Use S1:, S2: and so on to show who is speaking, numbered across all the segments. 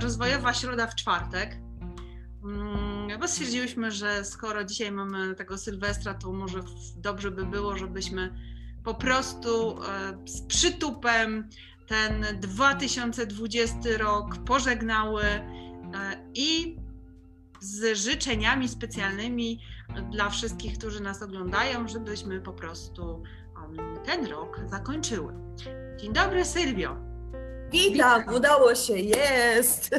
S1: rozwojowa środa w czwartek. Mm, bo stwierdziłyśmy, że skoro dzisiaj mamy tego Sylwestra, to może dobrze by było, żebyśmy po prostu e, z przytupem ten 2020 rok pożegnały e, i z życzeniami specjalnymi dla wszystkich, którzy nas oglądają, żebyśmy po prostu ten rok zakończyły. Dzień dobry, Sylwio.
S2: Witam, udało się, jest.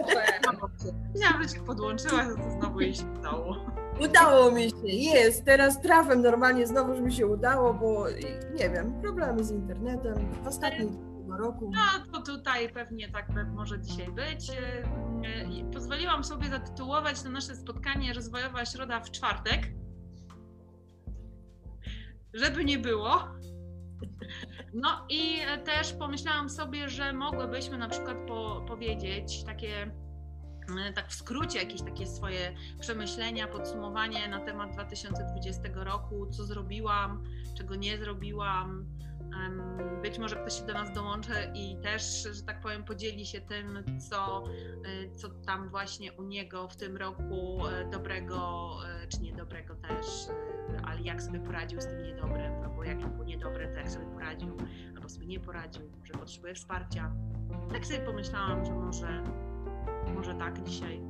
S1: Chciałam, że cię podłączyła, to znowu jej się udało.
S2: Udało mi się, jest. Teraz trafem normalnie znowu mi się udało, bo nie wiem, problemy z internetem w ostatnim roku.
S1: No to tutaj pewnie tak może dzisiaj być. Pozwoliłam sobie zatytułować to nasze spotkanie Rozwojowa Środa w czwartek. Żeby nie było. No i też pomyślałam sobie, że mogłybyśmy na przykład po, powiedzieć takie tak w skrócie jakieś takie swoje przemyślenia, podsumowanie na temat 2020 roku, co zrobiłam, czego nie zrobiłam, być może ktoś się do nas dołączy i też, że tak powiem, podzieli się tym, co, e, co tam właśnie u niego w tym roku e, dobrego, e, czy niedobrego też, ale jak sobie poradził z tym niedobrym, albo jak było niedobre, to jak sobie poradził, albo sobie nie poradził, może potrzebuje wsparcia. Tak sobie pomyślałam, że może, może tak dzisiaj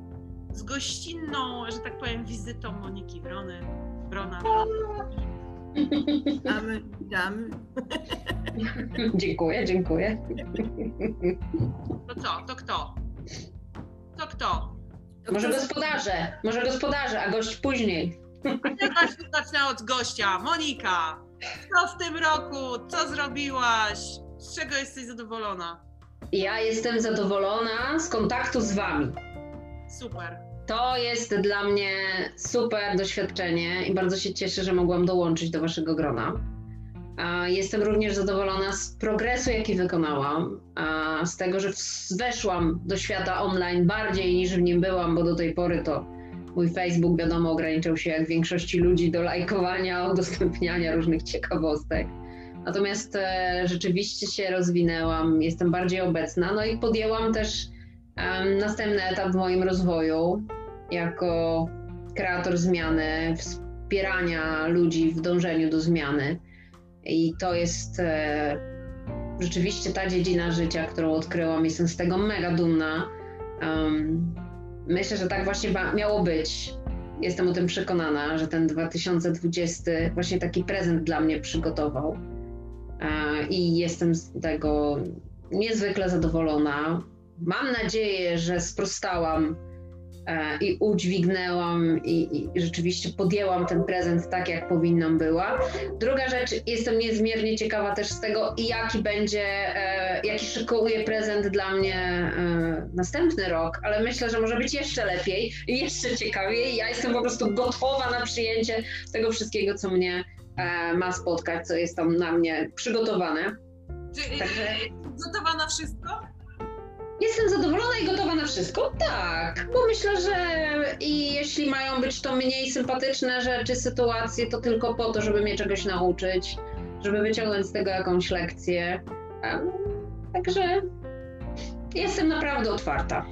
S1: z gościnną, że tak powiem, wizytą Moniki Wrony. Wrona.
S2: Witamy, witamy.
S3: Dziękuję, dziękuję.
S1: To co? To kto? To kto?
S3: To może kto... gospodarze, może gospodarze, a gość później.
S1: Zacznę od gościa. Monika, co w tym roku? Co zrobiłaś? Z czego jesteś zadowolona?
S3: Ja jestem zadowolona z kontaktu z wami.
S1: Super.
S3: To jest dla mnie super doświadczenie i bardzo się cieszę, że mogłam dołączyć do Waszego grona. Jestem również zadowolona z progresu, jaki wykonałam, z tego, że weszłam do świata online bardziej niż w nim byłam, bo do tej pory to mój Facebook, wiadomo, ograniczał się jak większości ludzi do lajkowania, udostępniania różnych ciekawostek. Natomiast e, rzeczywiście się rozwinęłam, jestem bardziej obecna, no i podjęłam też następny etap w moim rozwoju jako kreator zmiany, wspierania ludzi w dążeniu do zmiany. I to jest e, rzeczywiście ta dziedzina życia, którą odkryłam. Jestem z tego mega dumna. Um, myślę, że tak właśnie miało być. Jestem o tym przekonana, że ten 2020 właśnie taki prezent dla mnie przygotował. E, I jestem z tego niezwykle zadowolona. Mam nadzieję, że sprostałam i udźwignęłam i, i, rzeczywiście podjęłam ten prezent tak, jak powinnam była. Druga rzecz, jestem niezmiernie ciekawa też z tego, jaki będzie, e, jaki szykuje prezent dla mnie e, następny rok, ale myślę, że może być jeszcze lepiej i jeszcze ciekawiej. Ja jestem po prostu gotowa na przyjęcie tego wszystkiego, co mnie ma spotkać, co jest tam na mnie przygotowane.
S1: Czy Także... gotowa na wszystko?
S3: Jestem zadowolona i gotowa na wszystko? Tak, bo myślę, że i jeśli mają być to mniej sympatyczne rzeczy, sytuacje, to tylko po to, żeby mnie czegoś nauczyć, żeby wyciągnąć z tego jakąś lekcję. Także jestem naprawdę otwarta.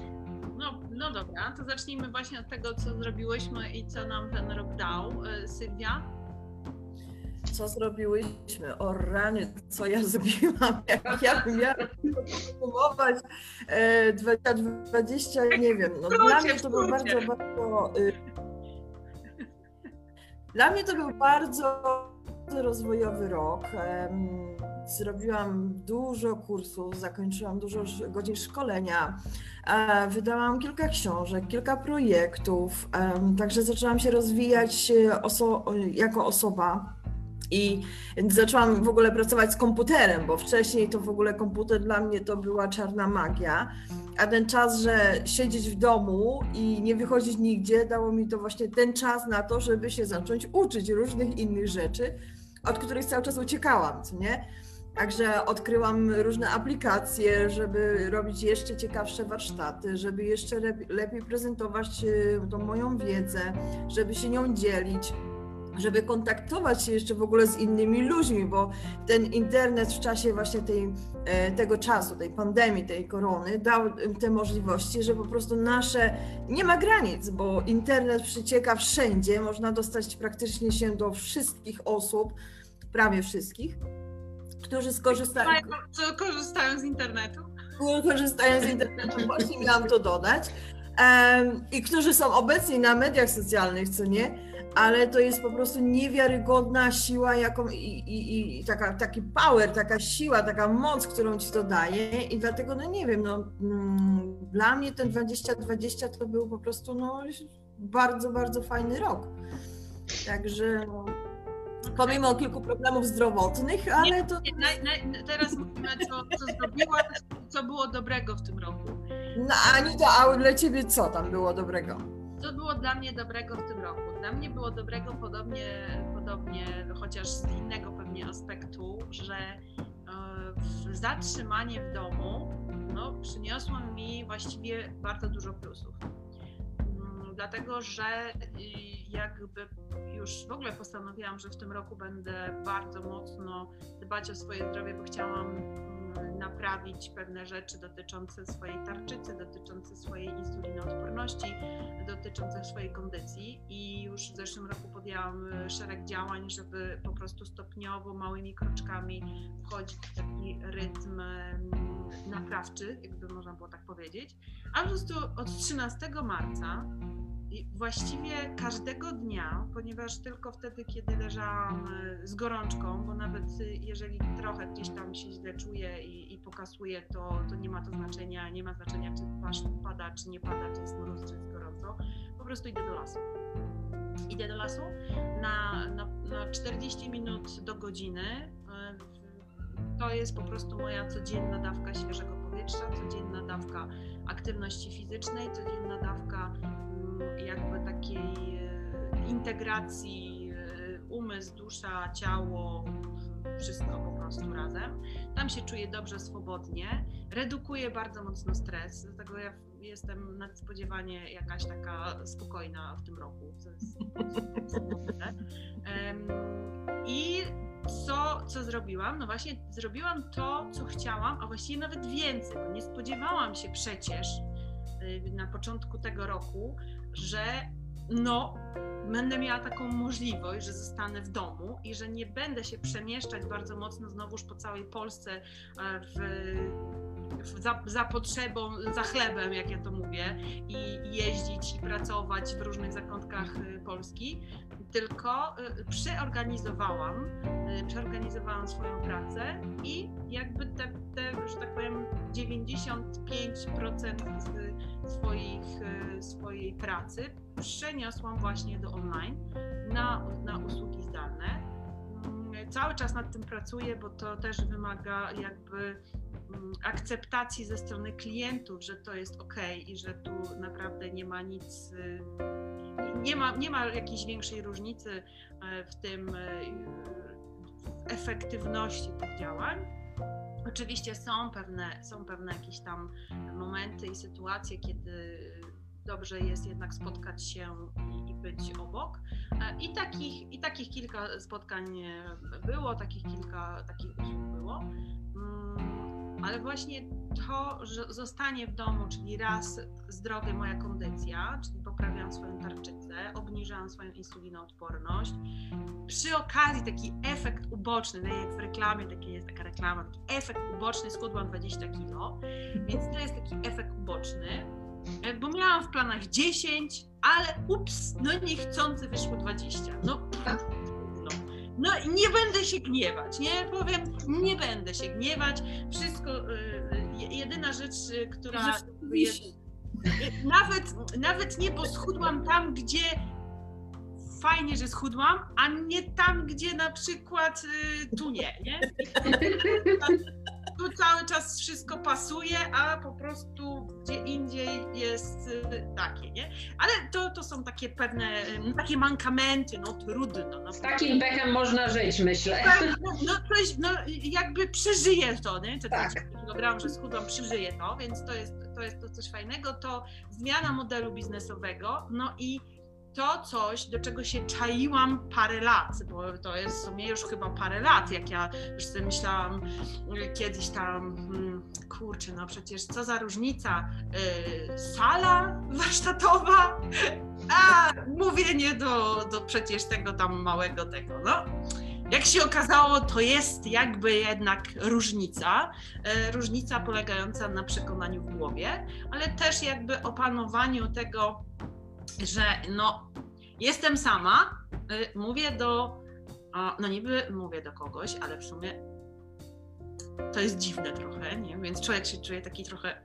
S1: No, no dobra, to zacznijmy właśnie od tego, co zrobiłyśmy i co nam ten rok dał. E, Sylwia?
S2: Co zrobiłyśmy, o rany, co ja zrobiłam, jak ja miałam podsumować e, 2020, nie wiem, no dla mnie to był bardzo, bardzo y, dla mnie to był bardzo rozwojowy rok. Zrobiłam dużo kursów, zakończyłam dużo godzin szkolenia, e, wydałam kilka książek, kilka projektów, także zaczęłam się rozwijać e, oso jako osoba i zaczęłam w ogóle pracować z komputerem, bo wcześniej to w ogóle komputer dla mnie to była czarna magia. A ten czas, że siedzieć w domu i nie wychodzić nigdzie, dało mi to właśnie ten czas na to, żeby się zacząć uczyć różnych innych rzeczy, od których cały czas uciekałam, co nie? Także odkryłam różne aplikacje, żeby robić jeszcze ciekawsze warsztaty, żeby jeszcze lepiej prezentować e, tą moją wiedzę, żeby się nią dzielić żeby kontaktować się jeszcze w ogóle z innymi ludźmi, bo ten internet w czasie właśnie tej, e, tego czasu, tej pandemii, tej korony dał te możliwości, że po prostu nasze nie ma granic, bo internet przycieka wszędzie, można dostać praktycznie się do wszystkich osób, prawie wszystkich, którzy skorzystają.
S1: Co korzystają z internetu?
S2: Korzystają z internetu, właśnie miałam to dodać. I którzy są obecni na mediach socjalnych, co nie? Ale to jest po prostu niewiarygodna siła jaką, i, i, i taka, taki power, taka siła, taka moc, którą ci to daje i dlatego, no nie wiem, no mm, dla mnie ten 2020 to był po prostu no, bardzo, bardzo fajny rok. Także no, pomimo kilku problemów zdrowotnych, ale to...
S1: Nie, nie, teraz mówimy, co, co zrobiłaś, co było dobrego w tym roku.
S2: No Anita, a dla ciebie co tam było dobrego?
S1: Co było dla mnie dobrego w tym roku? Dla mnie było dobrego podobnie, podobnie chociaż z innego pewnie aspektu, że e, zatrzymanie w domu no, przyniosło mi właściwie bardzo dużo plusów. Mm, dlatego, że jakby już w ogóle postanowiłam, że w tym roku będę bardzo mocno dbać o swoje zdrowie, bo chciałam naprawić pewne rzeczy dotyczące swojej tarczycy, dotyczące swojej insulinoodporności, dotyczące swojej kondycji i już w zeszłym roku podjęłam e, szereg działań, żeby po prostu stopniowo, małymi kroczkami wchodzić w taki rytm naprawczy, jakby można było tak powiedzieć. A po prostu od 13 marca właściwie każdego dnia, ponieważ tylko wtedy, kiedy leżałam e, z gorączką, bo nawet e, jeżeli trochę gdzieś tam się źle czuję i, i pokasuję, to, to nie ma to znaczenia, nie ma znaczenia, czy płaszcz pada, czy nie pada, czy jest mróz, czy jest gorąco, po prostu idę do lasu. Idę do lasu na, na, na 40 minut do godziny. E, to jest po prostu moja codzienna dawka świeżego powietrza, codzienna dawka aktywności fizycznej, codzienna dawka jakby takiej e, integracji e, umysł, dusza, ciało, wszystko po prostu razem. Tam się czuję dobrze, swobodnie. Redukuje bardzo mocno stres, dlatego ja jestem nadspodziewanie jakaś taka spokojna w tym roku, co jest I co, co zrobiłam? No właśnie zrobiłam to, co chciałam, a właściwie nawet więcej, nie spodziewałam się przecież y, na początku tego roku, że no, będę miała taką możliwość, że zostanę w domu i że nie będę się przemieszczać bardzo mocno znowuż po całej Polsce e, w, w za, za, potrzebą, za chlebem, jak ja to mówię, i jeździć i pracować w różnych zakątkach e, Polski, tylko e, przeorganizowałam, przeorganizowałam swoją pracę i jakby te, te że tak powiem, 95% swoich, swojej pracy przeniosłam właśnie do online na, na usługi zdalne. Mm, cały czas nad tym pracuję, bo to też wymaga jakby mm, akceptacji ze strony klientów, że to jest ok i że tu naprawdę nie ma nic, y, nie ma, nie ma jakiejś większej różnicy e, w tym e, w efektywności tych działań. Oczywiście są pewne, są pewne jakieś tam momenty i sytuacje, kiedy dobrze jest jednak spotkać się i, i być obok. E, I takich, I takich kilka spotkań było, takich kilka takich usług było. Mm, ale właśnie to, że zostanie w domu, czyli raz zdrowie, moja kondycja, czyli poprawiam swoją tarczycę, obniżam swoją insulinoodporność. Przy okazji taki efekt uboczny, no jak w reklamie takie jest taka reklama, taki efekt uboczny, schudłam 20 kilo, więc to jest taki efekt uboczny E, bo miałam w planach 10, ale ups, no niechcący wyszło 20. No, no, no nie będę się gniewać, nie? Powiem, nie będę się gniewać. Wszystko, y, jedyna rzecz, y, która jest... Nawet, nawet nie, bo schudłam tam, gdzie fajnie, że schudłam, a nie tam, gdzie na przykład y, tu nie, nie? tu cały czas wszystko pasuje, a po prostu gdzie indziej jest y, takie, nie? Ale to, to są takie pewne, y, takie mankamenty, no trudno. No,
S3: Z takim pechem można żyć, myślę.
S1: Tak, no, no, coś, no jakby przeżyję to, nie? Te tak. kilogram, że schudłam, przeżyję to, więc to jest, to jest to coś fajnego. To zmiana modelu biznesowego, no i to coś, do czego się czaiłam parę lat, bo to jest w sumie już chyba parę lat, jak ja już sobie myślałam y, kiedyś tam, hmm, kurczę, no przecież co za różnica, yy, sala warsztatowa, a mówienie do, do przecież tego tam małego tego, no. Jak się okazało, to jest jakby jednak różnica. E, różnica polegająca na przekonaniu w głowie, ale też jakby opanowaniu tego, że no, jestem sama, y, mówię do, no niby mówię do kogoś, ale w sumie to jest dziwne trochę, nie? Więc człowiek się czuje taki trochę,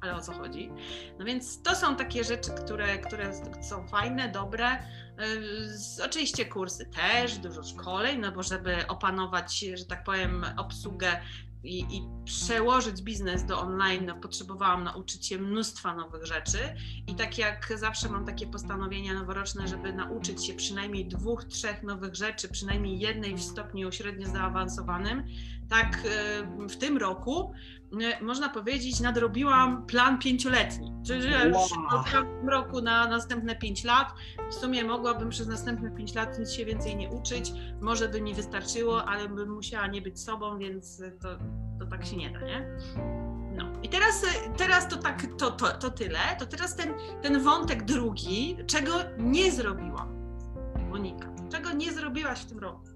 S1: ale o co chodzi? No więc to są takie rzeczy, które, które są fajne, dobre. Y, oczywiście kursy też, dużo szkoleń, no bo żeby opanować, że tak powiem, obsługę i, i, przełożyć biznes do online, no, potrzebowałam nauczyć się mnóstwa nowych rzeczy. I tak jak zawsze mam takie postanowienia noworoczne, żeby nauczyć się przynajmniej dwóch, trzech nowych rzeczy, przynajmniej jednej w stopniu średnio zaawansowanym, tak w tym roku y, można powiedzieć, nadrobiłam plan pięcioletni. Czyli wow. w tym roku na następne pięć lat. W sumie mogłabym przez następne pięć lat nic się więcej nie uczyć. Może by mi wystarczyło, ale bym musiała nie być sobą, więc to, to tak się nie da, nie? No. I teraz, teraz to tak, to, to, to tyle. To teraz ten, ten wątek drugi, czego nie zrobiłam, Monika. Czego nie zrobiłaś w tym roku?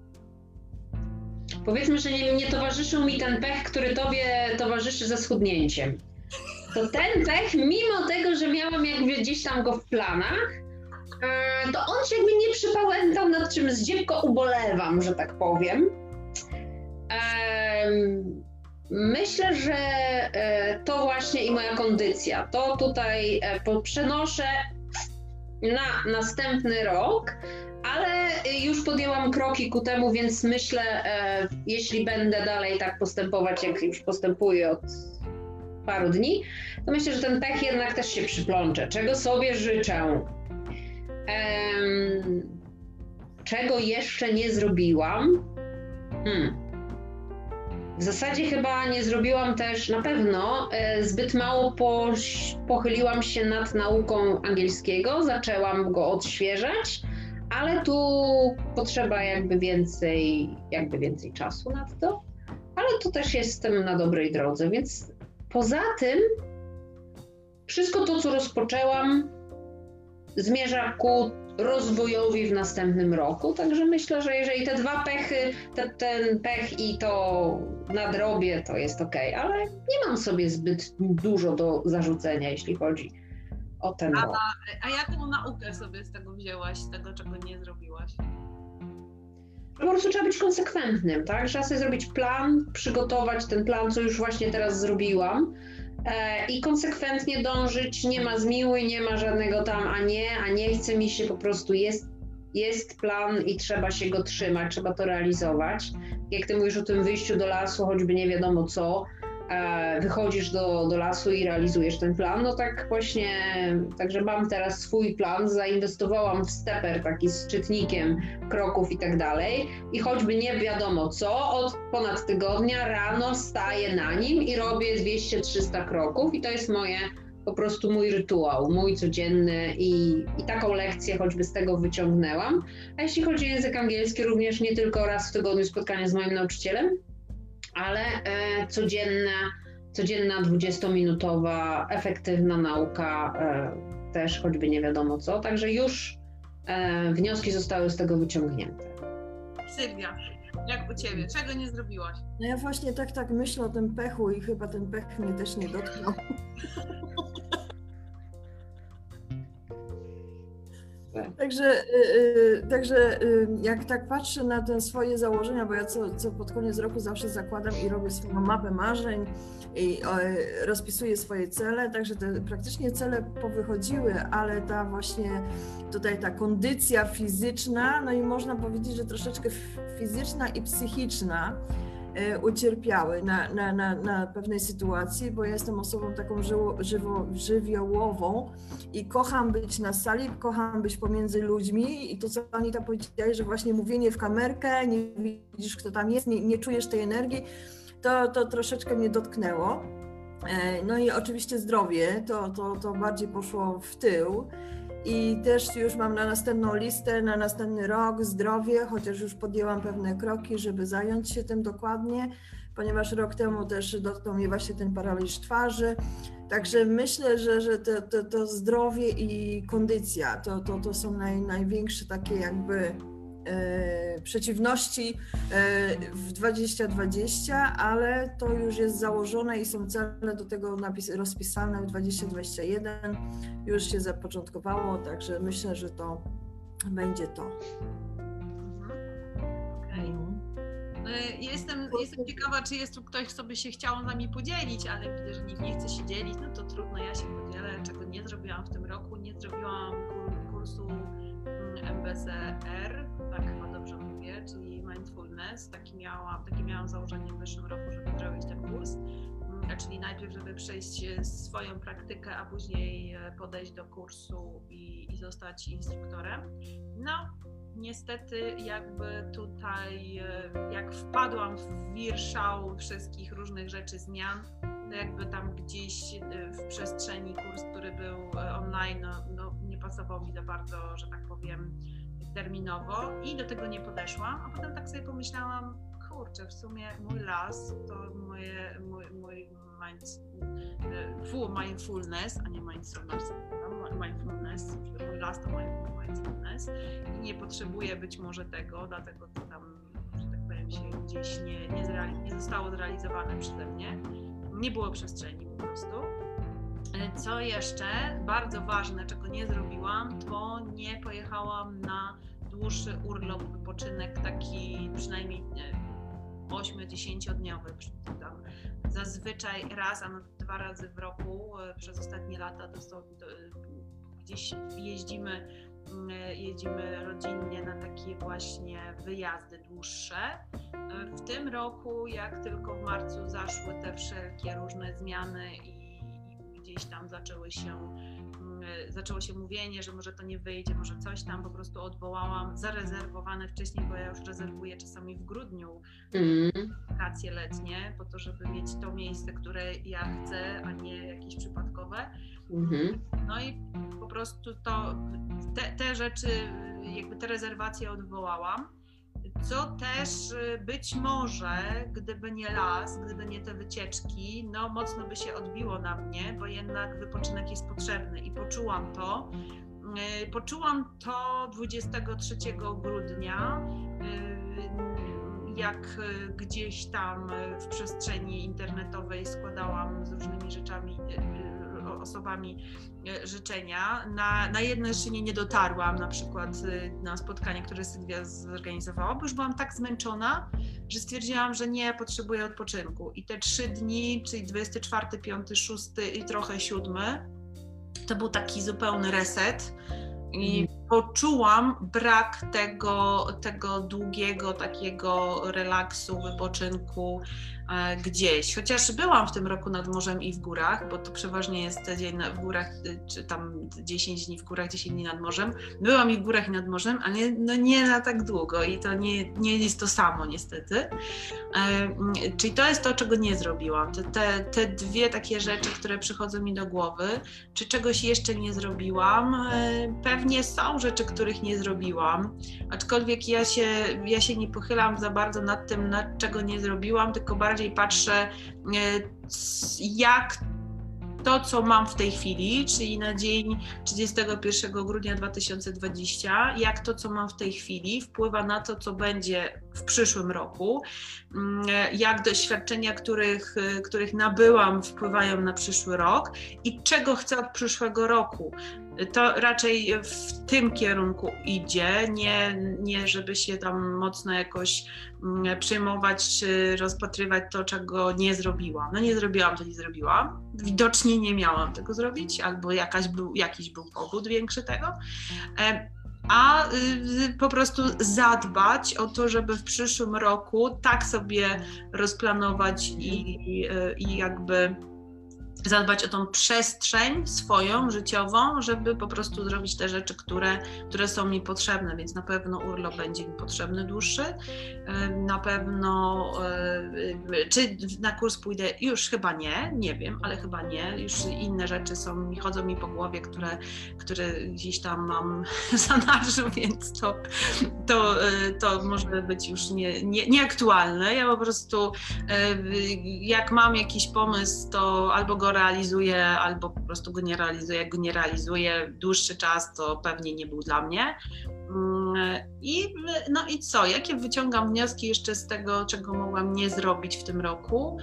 S3: Powiedzmy, że nie, nie towarzyszył mi ten pech, który tobie towarzyszy ze schudnięciem. To ten pech, mimo tego, że miałam jakby gdzieś tam go w planach, e, to on się jakby nie przypałętał, nad czym zdziewko ubolewam, że tak powiem. Myślę, że e, to właśnie i moja kondycja. To tutaj e, przenoszę na następny rok, ale już podjęłam kroki ku temu, więc myślę, e, jeśli będę dalej tak postępować, jak już postępuję od paru dni, to myślę, że ten pech jednak też się przyplącze. Czego sobie życzę? czego jeszcze nie zrobiłam? Hmm. W zasadzie chyba nie zrobiłam też, na pewno, e, zbyt mało pochyliłam się nad nauką angielskiego, zaczęłam go odświeżać, ale tu potrzeba jakby więcej, jakby więcej czasu na to, ale tu też jestem na dobrej drodze, więc poza tym wszystko to, co rozpoczęłam, zmierza ku rozwojowi w następnym roku. Także myślę, że jeżeli te dwa pechy, te, ten pech i to nadrobię, to jest ok, ale nie mam sobie zbyt dużo do zarzucenia, jeśli chodzi o ten
S1: a, rok. A jaką naukę sobie z tego wzięłaś, z tego, czego nie zrobiłaś?
S3: Po prostu trzeba być konsekwentnym, tak? Trzeba sobie zrobić plan, przygotować ten plan, co już właśnie teraz zrobiłam E, i konsekwentnie dążyć, nie ma zmiły, nie ma żadnego tam, a nie, a nie chce mi się, po prostu jest, jest plan i trzeba się go trzymać, trzeba to realizować. Jak ty mówisz o tym wyjściu do lasu, choćby nie wiadomo co, wychodzisz do, do lasu i realizujesz ten plan. No tak właśnie, także mam teraz swój plan, zainwestowałam w steper taki z czytnikiem kroków i tak dalej i choćby nie wiadomo co, od ponad tygodnia rano staję na nim i robię 200-300 kroków i to jest moje po prostu mój rytuał, mój codzienny i, i taką lekcję choćby z tego wyciągnęłam. A jeśli chodzi o język angielski, również nie tylko raz w tygodniu spotkanie z moim nauczycielem, ale e, codzienna, codzienna 20-minutowa, efektywna nauka, e, też choćby nie wiadomo co. Także już e, wnioski zostały z tego wyciągnięte.
S1: Sylwia, jak u Ciebie? Czego nie zrobiłaś?
S2: No ja właśnie tak, tak myślę o tym pechu i chyba ten pech mnie też nie dotknął. Także, y, y, także y, jak tak patrzę na te swoje założenia, bo ja co, co pod koniec roku zawsze zakładam i robię swoją mapę marzeń i rozpisuję swoje cele, także te praktycznie cele powychodziły, ale ta właśnie tutaj ta kondycja fizyczna, no i można powiedzieć, że troszeczkę fizyczna i psychiczna, ucierpiały na, na, na, na pewnej sytuacji, bo ja jestem osobą taką żywo, żywo, żywiołową i kocham być na sali, kocham być pomiędzy ludźmi i to, co Anita powiedziała, że właśnie mówienie w kamerkę, nie widzisz, kto tam jest, nie, nie czujesz tej energii, to, to troszeczkę mnie dotknęło. E, no i oczywiście zdrowie, to, to, to bardziej poszło w tył. I też już mam na następną listę, na następny rok zdrowie, chociaż już podjęłam pewne kroki, żeby zająć się tym dokładnie, ponieważ rok temu też dotknął mnie właśnie ten paraliż twarzy. Także myślę, że, że to, to, to zdrowie i kondycja to, to, to są naj, największe takie jakby przeciwności e, w 2020, ale to już jest założone i są cele do tego napis, rozpisane w 2021. Już się zapoczątkowało, także myślę, że to będzie to.
S1: E, jestem, jestem ciekawa, czy jest tu ktoś, kto by się chciał z nami podzielić, ale widzę, że nikt nie chce się dzielić, no to trudno, ja się podzielę, czego nie zrobiłam w tym roku. Nie zrobiłam kursu MBCR, tak chyba dobrze mówię, czyli mindfulness. Taki miałam, takie miałam założenie w zeszłym roku, żeby zrobić ten kurs. Mm, czyli najpierw, żeby przejść swoją praktykę, a później e, podejść do kursu i, i zostać instruktorem. No, niestety jakby tutaj, e, jak wpadłam w wir wszystkich różnych rzeczy, zmian, to jakby tam gdzieś e, w przestrzeni kurs, który był online, no, no nie pasował mi za bardzo, że tak powiem, terminowo i do tego nie podeszłam, a potem tak sobie pomyślałam, kurczę, w sumie mój las to moje, mój, mój mind, full mindfulness, a nie mindfulness, mindfulness, mój las to mindfulness i nie potrzebuję być może tego, dlatego to tam, że tak powiem, się gdzieś nie, nie, zreali- nie zostało zrealizowane przeze mnie. Nie było przestrzeni po prostu. E, co jeszcze bardzo ważne, czego nie zrobiłam, to nie pojechałam na dłuższy urlop, wypoczynek taki przynajmniej 8-10 dniowy. Zazwyczaj raz, a nawet dwa razy w roku e, przez ostatnie lata to są, to gdzieś jeździmy, mm, jeździmy rodzinnie na takie właśnie wyjazdy dłuższe. E, w tym roku, jak tylko w marcu zaszły te wszelkie różne zmiany i gdzieś tam zaczęły się, mm, zaczęło się mówienie, że może to nie wyjdzie, może coś tam, po prostu odwołałam zarezerwowane wcześniej, bo ja już rezerwuję czasami w grudniu mm. wakacje letnie, po to, żeby mieć to miejsce, które ja chcę, a nie jakieś przypadkowe. Mm-hmm. No i po prostu to, te, te rzeczy, jakby te rezerwacje odwołałam co też y, być może, gdyby nie las, gdyby nie te wycieczki, no mocno by się odbiło na mnie, bo jednak wypoczynek jest potrzebny i poczułam to. Y, poczułam to 23 grudnia, y, jak gdzieś tam w przestrzeni internetowej składałam z różnymi rzeczami osobami e, życzenia. Na, na jedno jeszcze nie, nie dotarłam, na przykład y, na spotkanie, które Sylwia zorganizowała, bo już byłam tak zmęczona, że stwierdziłam, że nie, potrzebuję odpoczynku. I te trzy dni, czyli 24, 5, 6 i trochę 7, to był taki zupełny reset. I mhm. Poczułam brak tego, tego długiego takiego relaksu, wypoczynku, E, gdzieś. Chociaż byłam w tym roku nad morzem i w górach, bo to przeważnie jest dzień w górach, y, czy tam 10 dni w górach, 10 dni nad morzem. Byłam i w górach i nad morzem, ale no nie na tak długo i to nie, nie jest to samo niestety. E, czyli to jest to, czego nie zrobiłam. Te, te, te dwie takie rzeczy, które przychodzą mi do głowy. Czy czegoś jeszcze nie zrobiłam? E, pewnie są rzeczy, których nie zrobiłam, aczkolwiek ja się, ja się nie pochylam za bardzo nad tym, nad czego nie zrobiłam, tylko bardziej patrzę, e, jak to, co mam w tej chwili, czyli na dzień 31 grudnia 2020, jak to, co mam w tej chwili, wpływa na to, co będzie w przyszłym roku, mm, jak doświadczenia, których, których nabyłam, wpływają na przyszły rok i czego chcę od przyszłego roku. To raczej w tym kierunku idzie, nie, nie żeby się tam mocno jakoś mm, przejmować czy rozpatrywać to, czego nie zrobiłam. No nie zrobiłam, to nie zrobiłam. Widocznie nie miałam tego zrobić, albo jakaś był, jakiś był powód większy tego e, a y, po prostu zadbać o to, żeby w przyszłym roku tak sobie rozplanować i, y, i jakby zadbać o tą przestrzeń swoją, życiową, żeby po prostu zrobić te rzeczy, które, które są mi potrzebne, więc na pewno urlop będzie mi potrzebny dłuższy, na pewno czy na kurs pójdę, już chyba nie, nie wiem, ale chyba nie, już inne rzeczy są, chodzą mi po głowie, które, które gdzieś tam mam zanadrzu, więc to, to, to może być już nie, nie, nieaktualne, ja po prostu jak mam jakiś pomysł, to albo go realizuję, albo po prostu go nie realizuję. Jak go nie realizuję dłuższy czas, to pewnie nie był dla mnie. Mm, I, no i co? Jakie wyciągam wnioski jeszcze z tego, czego mogłam nie zrobić w tym roku?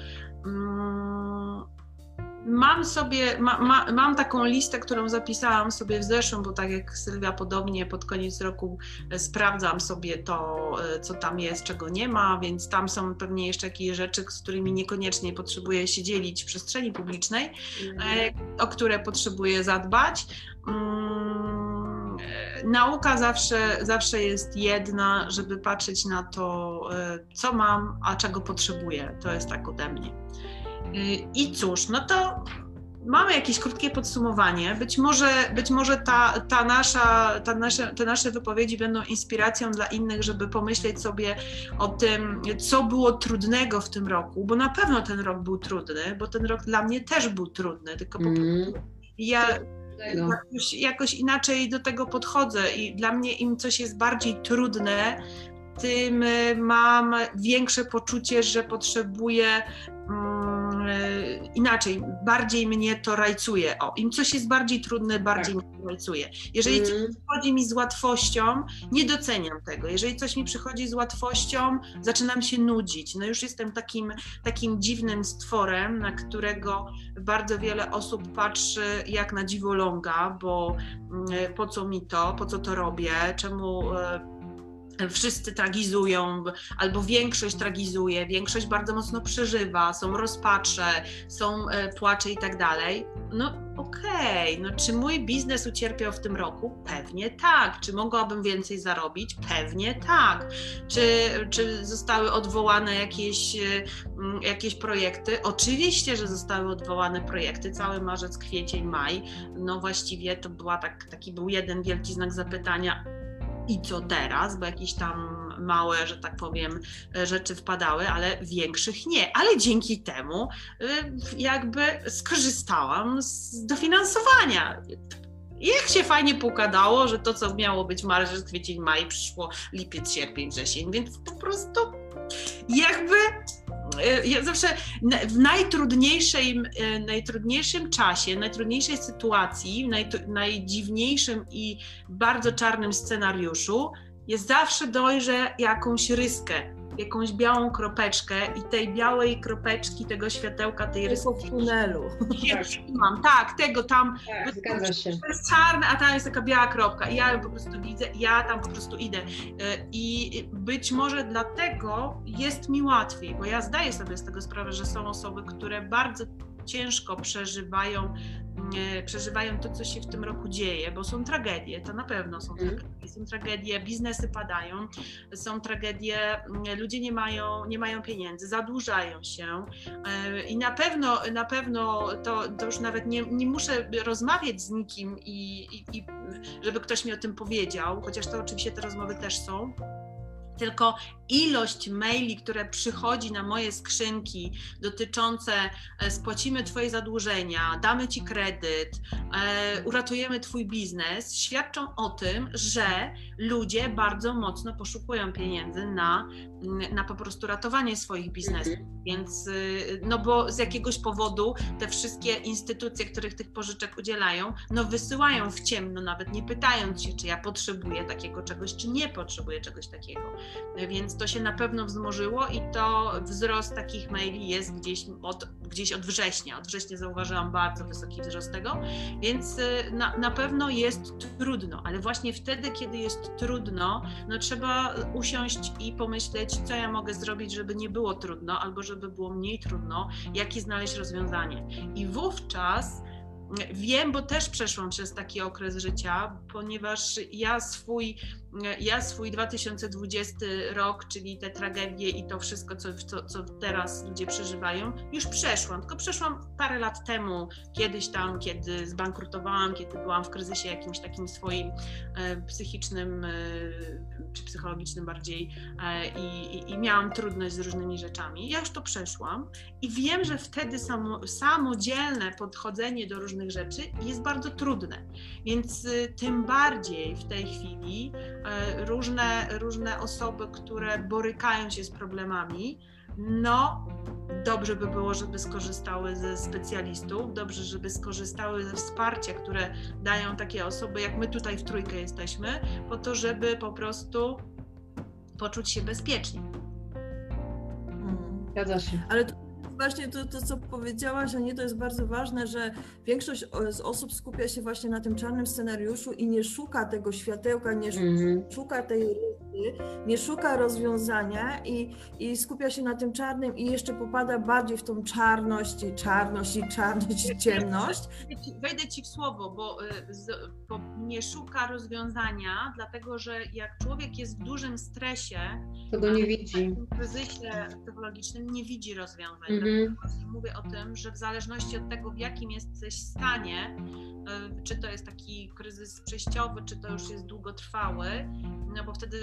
S1: Mam sobie, ma, ma, mam taką listę, którą zapisałam sobie w zeszłym, bo tak jak Sylwia podobnie pod koniec roku e, sprawdzam sobie to, e, co tam jest, czego nie ma, więc tam są pewnie jeszcze jakieś rzeczy, z którymi niekoniecznie potrzebuję się dzielić w przestrzeni publicznej, mm. o które potrzebuję zadbać. Mm, nauka zawsze, zawsze jest jedna, żeby patrzeć na to, co mam, a czego potrzebuję. To jest tak ode mnie. I cóż, no to mamy jakieś krótkie podsumowanie. Być może, być może ta, ta nasza, ta nasze, te nasze wypowiedzi będą inspiracją dla innych, żeby pomyśleć sobie o tym, co było trudnego w tym roku, bo na pewno ten rok był trudny, bo ten rok dla mnie też był trudny, tylko po prostu mm. ja jakoś, jakoś inaczej do tego podchodzę i dla mnie im coś jest bardziej trudne, tym y, mam większe poczucie, że potrzebuję E, inaczej, bardziej mnie to rajcuje. O, im coś jest bardziej trudne, bardziej tak. mnie to rajcuje. Jeżeli mm. coś przychodzi mi z łatwością, nie doceniam tego. Jeżeli coś mi przychodzi z łatwością, zaczynam się nudzić. No już jestem takim, takim dziwnym stworem, na którego bardzo wiele osób patrzy jak na dziwoląga, bo mm, po co mi to, po co to robię, czemu e, wszyscy tragizują, albo większość tragizuje, większość bardzo mocno przeżywa, są rozpacze, są e, płacze i tak dalej. No okej, okay. no czy mój biznes ucierpiał w tym roku? Pewnie tak. Czy mogłabym więcej zarobić? Pewnie tak. Czy, czy zostały odwołane jakieś, e, jakieś projekty? Oczywiście, że zostały odwołane projekty. Cały marzec, kwiecień, maj. No właściwie to była tak, taki był jeden wielki znak zapytania i co teraz, bo jakieś tam małe, że tak powiem, rzeczy wpadały, ale większych nie. Ale dzięki temu y, jakby skorzystałam z dofinansowania. jak się fajnie pokadało, że to, co miało być marzec, kwiecień, maj, przyszło lipiec, sierpień, wrzesień, więc po prostu jakby E, ja zawsze w najtrudniejszym, najtrudniejszym czasie, najtrudniejszej sytuacji, naj, najdziwniejszym i bardzo czarnym scenariuszu jest zawsze dojrzę jakąś ryskę, jakąś białą kropeczkę i tej białej kropeczki, tego światełka, tej ryski.
S2: w tunelu.
S1: Tak. Mam, tak, tego tam.
S3: Tak, zgadza się.
S1: To jest czarne, a tam jest taka biała kropka i ja ją po prostu widzę, ja tam po prostu idę. E, I być może dlatego jest mi łatwiej, bo ja zdaję sobie z tego sprawę, że są osoby, które bardzo ciężko przeżywają, przeżywają to, co się w tym roku dzieje, bo są tragedie, to na pewno są mm. tragedie. Są tragedie, biznesy padają, są tragedie, mm, ludzie nie mają, nie mają pieniędzy, zadłużają się e, i na pewno, na pewno to, to już nawet nie, nie muszę rozmawiać z nikim i, i, i żeby ktoś mi o tym powiedział, chociaż to oczywiście te rozmowy też są tylko ilość maili, które przychodzi na moje skrzynki dotyczące e, spłacimy Twoje zadłużenia, damy Ci kredyt, e, uratujemy Twój biznes, świadczą o tym, że ludzie bardzo mocno poszukują pieniędzy na, na po prostu ratowanie swoich biznesów. Mhm. Więc, y, no bo z jakiegoś powodu te wszystkie instytucje, których tych pożyczek udzielają, no wysyłają w ciemno, nawet nie pytając się, czy ja potrzebuję takiego czegoś, czy nie potrzebuję czegoś takiego. Więc to się na pewno wzmożyło i to wzrost takich maili jest gdzieś od, gdzieś od września. Od września zauważyłam bardzo wysoki wzrost tego, więc y, na, na pewno jest trudno, ale właśnie wtedy, kiedy jest trudno, no trzeba usiąść i pomyśleć, co ja mogę zrobić, żeby nie było trudno, albo żeby było mniej trudno, jakie znaleźć rozwiązanie. I wówczas Wiem, bo też przeszłam przez taki okres życia, ponieważ ja swój ja swój 2020 rok, czyli te tragedie i to wszystko, co, co, co teraz ludzie przeżywają, już przeszłam. Tylko przeszłam parę lat temu, kiedyś tam, kiedy zbankrutowałam, kiedy byłam w kryzysie jakimś takim swoim e, psychicznym e, czy psychologicznym bardziej e, i, i, miałam trudność z różnymi rzeczami. Ja już to przeszłam i wiem, że wtedy samo, samodzielne podchodzenie do różnych rzeczy jest bardzo trudne. Więc tym bardziej w tej chwili różne, różne osoby, które borykają się z problemami, no, dobrze by było, żeby skorzystały ze specjalistów, dobrze, żeby skorzystały ze wsparcia, które dają takie osoby, jak my tutaj w trójkę jesteśmy, po to, żeby po prostu poczuć się bezpiecznie.
S2: Hmm. Zgadza się. Ale to właśnie to, to, co powiedziałaś, Ani, to jest bardzo ważne, że większość z osób skupia się właśnie na tym czarnym scenariuszu i nie szuka tego światełka, nie mm-hmm. szuka tej nie szuka rozwiązania i, i skupia się na tym czarnym i jeszcze popada bardziej w tą czarność i czarność i czarność i ciemność.
S1: Wejdę Ci w słowo, bo, y, bo nie szuka rozwiązania, dlatego że jak człowiek jest w dużym stresie,
S3: to go nie widzi.
S1: W kryzysie psychologicznym nie widzi rozwiązań. Mm Mhm. Mówię o tym, że w zależności od tego, w jakim jesteś stanie, czy to jest taki kryzys przejściowy, czy to już jest długotrwały, no bo wtedy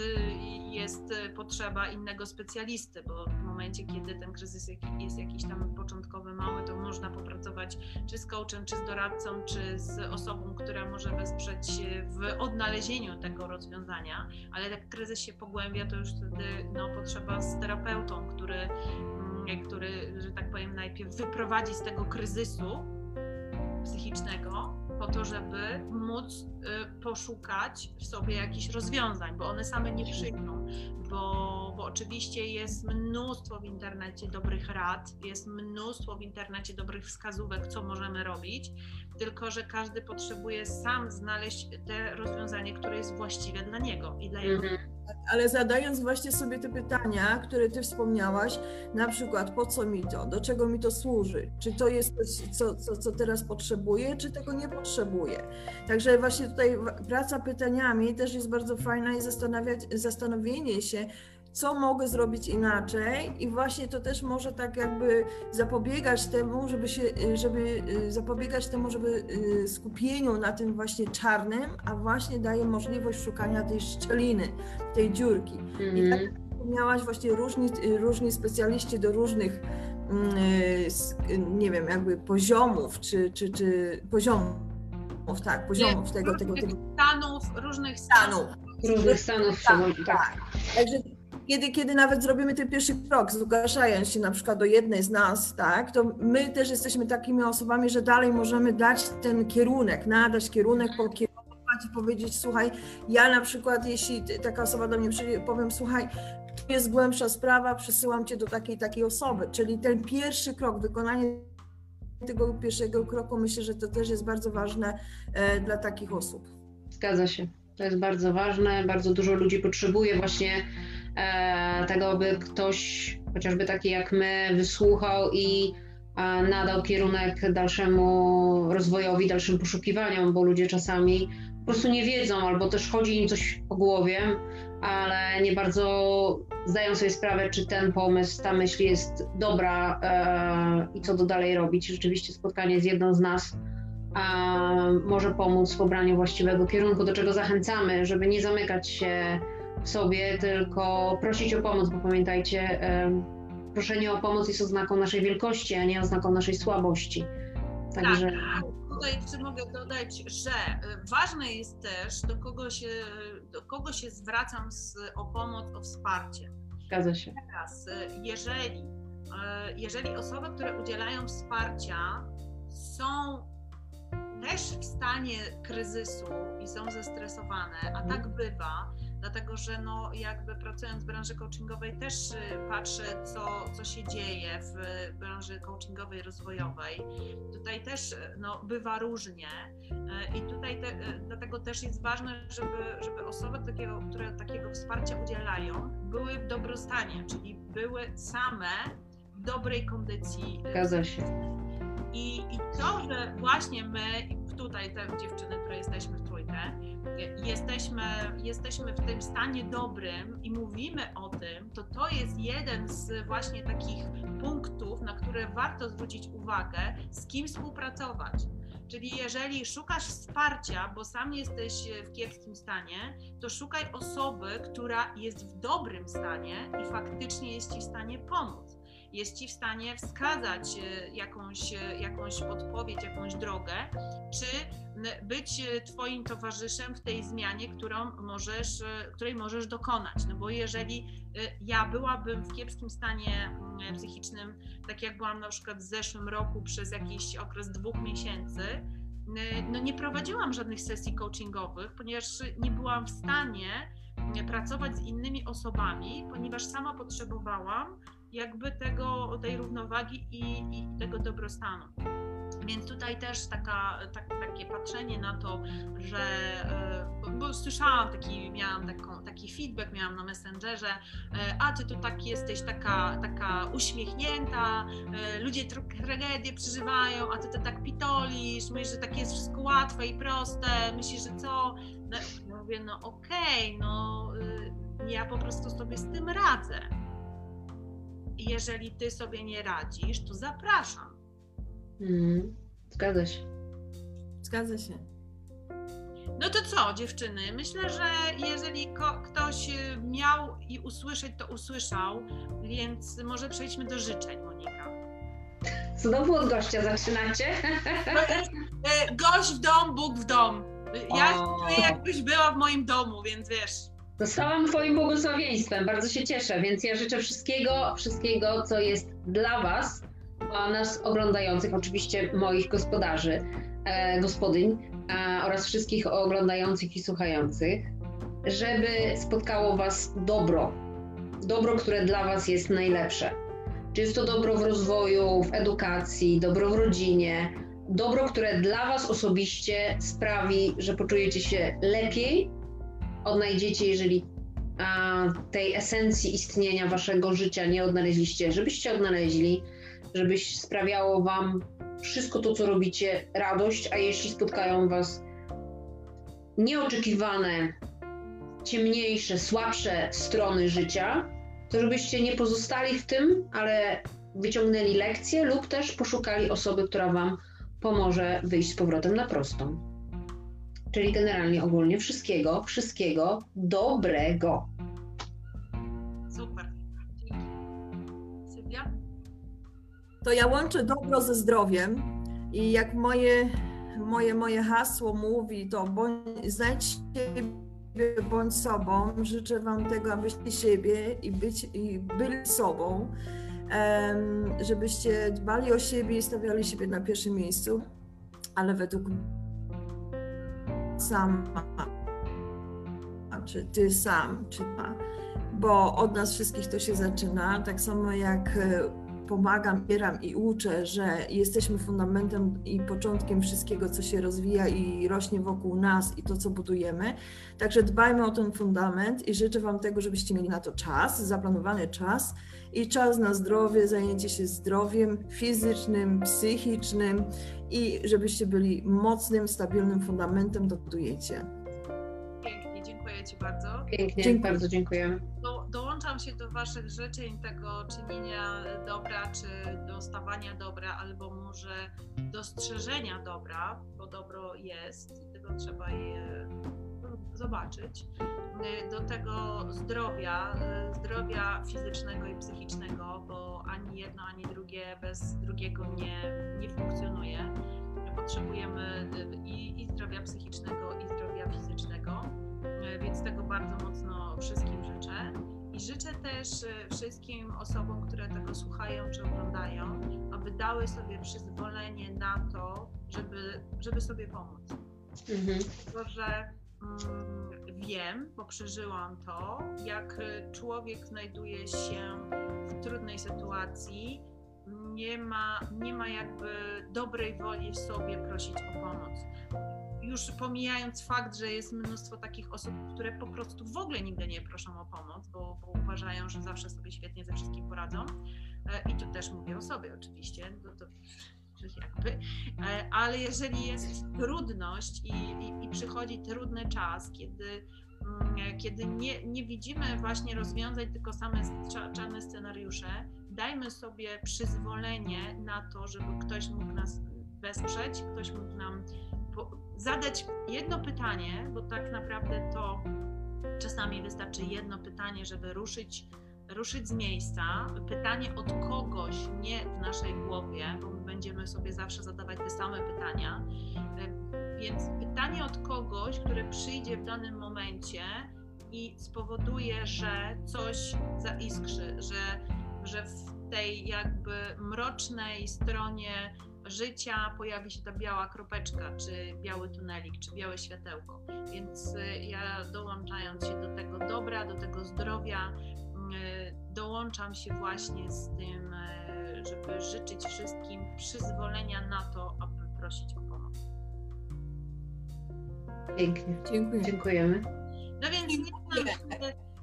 S1: jest potrzeba innego specjalisty, bo w momencie, kiedy ten kryzys jest jakiś tam początkowy, mały, to można popracować czy z coachem, czy z doradcą, czy z osobą, która może wesprzeć w odnalezieniu tego rozwiązania, ale jak kryzys się pogłębia, to już wtedy no, potrzeba z terapeutą, który który, że tak powiem, najpierw wyprowadzi z tego kryzysu psychicznego, po to, żeby móc y, poszukać w sobie jakichś rozwiązań, bo one same nie przyjdą, bo, bo oczywiście jest mnóstwo w internecie dobrych rad, jest mnóstwo w internecie dobrych wskazówek, co możemy robić, tylko że każdy potrzebuje sam znaleźć te rozwiązanie, które jest właściwe dla niego i dla jego. Mhm
S2: ale zadając właśnie sobie te pytania, które ty wspomniałaś, na przykład po co mi to, do czego mi to służy, czy to jest coś, co, co, co teraz potrzebuję, czy tego nie potrzebuję. Także właśnie tutaj praca pytaniami też jest bardzo fajna i zastanawiać, zastanowienie się, co mogę zrobić inaczej i właśnie to też może tak jakby zapobiegać temu, żeby się, żeby y, zapobiegać temu, żeby y, skupieniu na tym właśnie czarnym, a właśnie daje możliwość szukania tej szczeliny, tej dziurki. Mm-hmm. I tak mhm. wspomniałaś, właśnie różni, różni specjaliści do różnych mm, nie wiem, jakby poziomów, czy, czy, czy poziomów, tak, poziomów Nie, tego, tego, tego.
S1: Stanów, różnych stanów.
S3: Różnych stanów, tak.
S2: tak. Także kiedy, kiedy nawet zrobimy ten pierwszy krok, zgłaszając się na przykład do jednej z nas, tak, to my też jesteśmy takimi osobami, że dalej możemy dać ten kierunek, nadać kierunek, pokierować i powiedzieć, słuchaj, ja na przykład, jeśli taka osoba do mnie przyjdzie, powiem, słuchaj, tu jest głębsza sprawa, przesyłam cię do takiej takiej osoby, czyli ten pierwszy krok, wykonanie tego pierwszego kroku, myślę, że to też jest bardzo ważne e, dla takich osób.
S3: Zgadza się. To jest bardzo ważne. Bardzo dużo ludzi potrzebuje właśnie tego, by ktoś, chociażby taki jak my, wysłuchał i e, nadał kierunek dalszemu rozwojowi, dalszym poszukiwaniom, bo ludzie czasami po prostu nie wiedzą, albo też chodzi im coś po głowie, ale nie bardzo zdają sobie sprawę, czy ten pomysł, ta myśl jest dobra e, i co do dalej robić. Rzeczywiście spotkanie z jedną z nas może pomóc w pobraniu właściwego kierunku, do czego zachęcamy, żeby nie zamykać się sobie, tylko prosić o pomoc, bo pamiętajcie, proszenie o pomoc jest oznaką naszej wielkości, a nie oznaką naszej słabości.
S1: Także... Tak, tutaj jeszcze mogę dodać, że e, ważne jest też, do kogo się, do kogo się zwracam z, o pomoc, o wsparcie.
S3: Zgadza się.
S1: Teraz, e, jeżeli, e, jeżeli osoby, które udzielają wsparcia, są też w stanie kryzysu i są zestresowane, a tak mhm. bywa, dlatego że no jakby pracując w branży coachingowej też y, patrzę, co, co się dzieje w branży coachingowej, rozwojowej. Tutaj też y, no, bywa różnie y, i tutaj te, dlatego też jest ważne, żeby, żeby osoby, takiego, które takiego wsparcia udzielają, były w dobrostanie, czyli były same w dobrej kondycji.
S3: Zgadza się.
S1: I, I to, że właśnie my, tutaj te dziewczyny, które jesteśmy w trójkę, jesteśmy, jesteśmy w tym stanie dobrym i mówimy o tym, to to jest jeden z właśnie takich punktów, na które warto zwrócić uwagę, z kim współpracować. Czyli jeżeli szukasz wsparcia, bo sam jesteś w kiepskim stanie, to szukaj osoby, która jest w dobrym stanie i faktycznie jest ci w stanie pomóc jest ci w stanie wskazać e, jakąś, e, jakąś podpowiedź, jakąś drogę, czy być e, Twoim towarzyszem w tej zmianie, którą możesz, której możesz dokonać. No bo jeżeli ja byłabym w kiepskim stanie mm, psychicznym, tak jak byłam na przykład w zeszłym roku przez jakiś okres dwóch miesięcy, no nie prowadziłam żadnych sesji coachingowych, ponieważ nie byłam w stanie pracować z innymi osobami, ponieważ sama potrzebowałam jakby tego, tej równowagi i, i tego dobrostanu. Więc tutaj też taka, tak, takie patrzenie na to, że bo, e, bo, słyszałam taki, miałam taką, taki feedback, miałam na Messengerze, e, a ty tu tak jesteś taka, taka uśmiechnięta, e, ludzie tragedię przeżywają, a ty to tak pitolisz, myślisz, że tak jest wszystko łatwe i proste, myślisz, że co? No, mówię, no okej, okay, no ja po prostu sobie z tym radzę jeżeli ty sobie nie radzisz, to zapraszam.
S3: Mm, zgadza się.
S2: Zgadza się.
S1: No to co, dziewczyny? Myślę, że jeżeli ktoś y, miał i usłyszeć, to usłyszał, więc może przejdźmy do życzeń, Monika.
S3: Znowu od gościa zaczynacie?
S1: Y, gość w dom, Bóg w dom. Ja czuję, jakbyś była w moim domu, więc wiesz.
S3: Zostałam Twoim błogosławieństwem, bardzo się cieszę, więc ja życzę wszystkiego, wszystkiego, co jest dla Was, a nas oglądających, oczywiście moich gospodarzy, e, gospodyń oraz wszystkich oglądających i słuchających, żeby spotkało Was dobro, dobro, które dla Was jest najlepsze. Czy jest to dobro w rozwoju, w edukacji, dobro w rodzinie, dobro, które dla Was osobiście sprawi, że poczujecie się lepiej odnajdziecie, jeżeli a, tej esencji istnienia waszego życia nie odnaleźliście, żebyście odnaleźli, żebyś sprawiało wam wszystko to, co robicie, radość, a jeśli spotkają was nieoczekiwane, ciemniejsze, słabsze strony życia, to żebyście nie pozostali w tym, ale wyciągnęli lekcje lub też poszukali osoby, która wam pomoże wyjść z powrotem na prostą. Czyli generalnie ogólnie wszystkiego, wszystkiego dobrego.
S1: Super. Dzięki. Sylwia?
S2: To ja łączę dobro ze zdrowiem i jak moje, moje, moje hasło mówi, to bądź, znajdź siebie, bądź sobą. Życzę Wam tego, abyście siebie i, być, i byli sobą, żebyście dbali o siebie i stawiali siebie na pierwszym miejscu, ale według sama, czy ty sam, czy ta, bo od nas wszystkich to się zaczyna, tak samo jak e, pomagam, bieram i uczę, że jesteśmy fundamentem i początkiem wszystkiego, co się rozwija i rośnie wokół nas i to, co budujemy. Także dbajmy o ten fundament i życzę Wam tego, żebyście mieli na to czas, zaplanowany czas i czas na zdrowie, zajęcie się zdrowiem fizycznym, psychicznym i żebyście byli mocnym, stabilnym fundamentem, budujecie.
S1: Pięknie, dziękuję Ci bardzo.
S3: Pięknie, dziękuję. bardzo dziękuję.
S1: Do, dołączam się do Waszych życzeń, tego czynienia dobra, czy dostawania dobra, albo może dostrzeżenia dobra, bo dobro jest i tego trzeba je zobaczyć. Do tego zdrowia, zdrowia fizycznego i psychicznego, bo ani jedno, ani drugie bez drugiego nie, nie funkcjonuje. Potrzebujemy i, i zdrowia psychicznego, i zdrowia fizycznego, więc tego bardzo mocno wszystkim życzę. Życzę też wszystkim osobom, które tego słuchają czy oglądają, aby dały sobie przyzwolenie na to, żeby, żeby sobie pomóc. Mhm. To, że Mm, wiem, bo przeżyłam to, jak człowiek znajduje się w trudnej sytuacji, nie ma, nie ma jakby dobrej woli w sobie prosić o pomoc. Już pomijając fakt, że jest mnóstwo takich osób, które po prostu w ogóle nigdy nie proszą o pomoc, bo, bo uważają, że zawsze sobie świetnie ze wszystkim poradzą. E, I tu też mówię o sobie oczywiście, to, to jakby, e, ale jeżeli jest trudność i, i, i przychodzi trudny czas, kiedy mm, kiedy nie, nie widzimy właśnie rozwiązań, tylko same czarne scenariusze, dajmy sobie przyzwolenie na to, żeby ktoś mógł nas wesprzeć, ktoś mógł nam zadać jedno pytanie, bo tak naprawdę to czasami wystarczy jedno pytanie, żeby ruszyć, ruszyć z miejsca. Pytanie od kogoś, nie w naszej głowie, bo my będziemy sobie zawsze zadawać te same pytania. Więc pytanie od kogoś, które przyjdzie w danym momencie i spowoduje, że coś zaiskrzy, że, że w tej jakby mrocznej stronie życia pojawi się ta biała kropeczka, czy biały tunelik, czy białe światełko. Więc y, ja dołączając się do tego dobra, do tego zdrowia, y, dołączam się właśnie z tym, y, żeby życzyć wszystkim przyzwolenia na to, aby prosić o pomoc.
S3: Pięknie.
S2: Dziękuję.
S3: Dziękujemy.
S1: No więc nam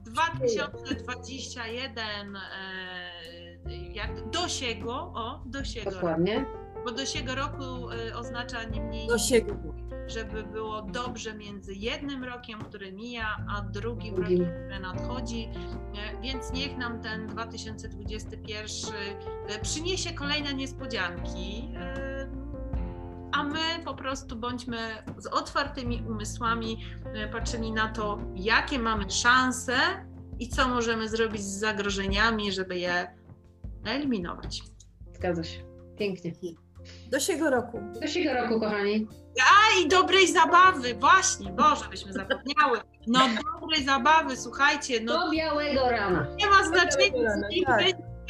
S1: 2021 jak do siego, o, do siego.
S3: Dokładnie
S1: bo do siego roku y, oznacza nie mniej
S2: do siego.
S1: żeby było dobrze między jednym rokiem, który mija, a drugim rokiem, który nadchodzi. Więc niech nam ten 2021 y, przyniesie kolejne niespodzianki. A my po prostu bądźmy z otwartymi umysłami, patrzyli na to, jakie mamy szanse i co możemy zrobić z zagrożeniami, żeby je eliminować.
S3: Zgadza się. Pięknie.
S2: Do siego roku.
S3: Do siego roku, kochani.
S1: A i dobrej zabawy, właśnie, Boże, byśmy zapomniały. No dobrej zabawy, słuchajcie. No,
S3: Do białego rana.
S1: Nie ma znaczenia, kim
S2: tak.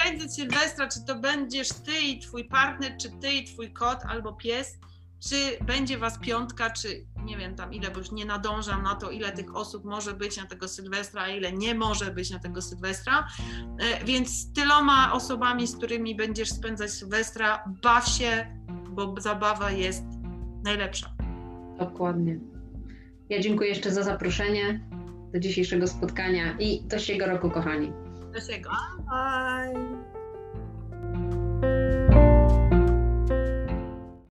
S1: będzie Sylwestra, czy to będziesz ty i twój partner, czy ty i twój kot albo pies, czy będzie was piątka, czy nie wiem tam ile, bo już nie nadążam na to, ile tych osób może być na tego Sylwestra, a ile nie może być na tego Sylwestra. E, Więc z tyloma osobami, z którymi będziesz spędzać Sylwestra, baw się, bo zabawa jest najlepsza.
S3: Dokładnie. Ja dziękuję jeszcze za zaproszenie do dzisiejszego spotkania i do siego roku, kochani.
S1: Do siego.
S2: Bye.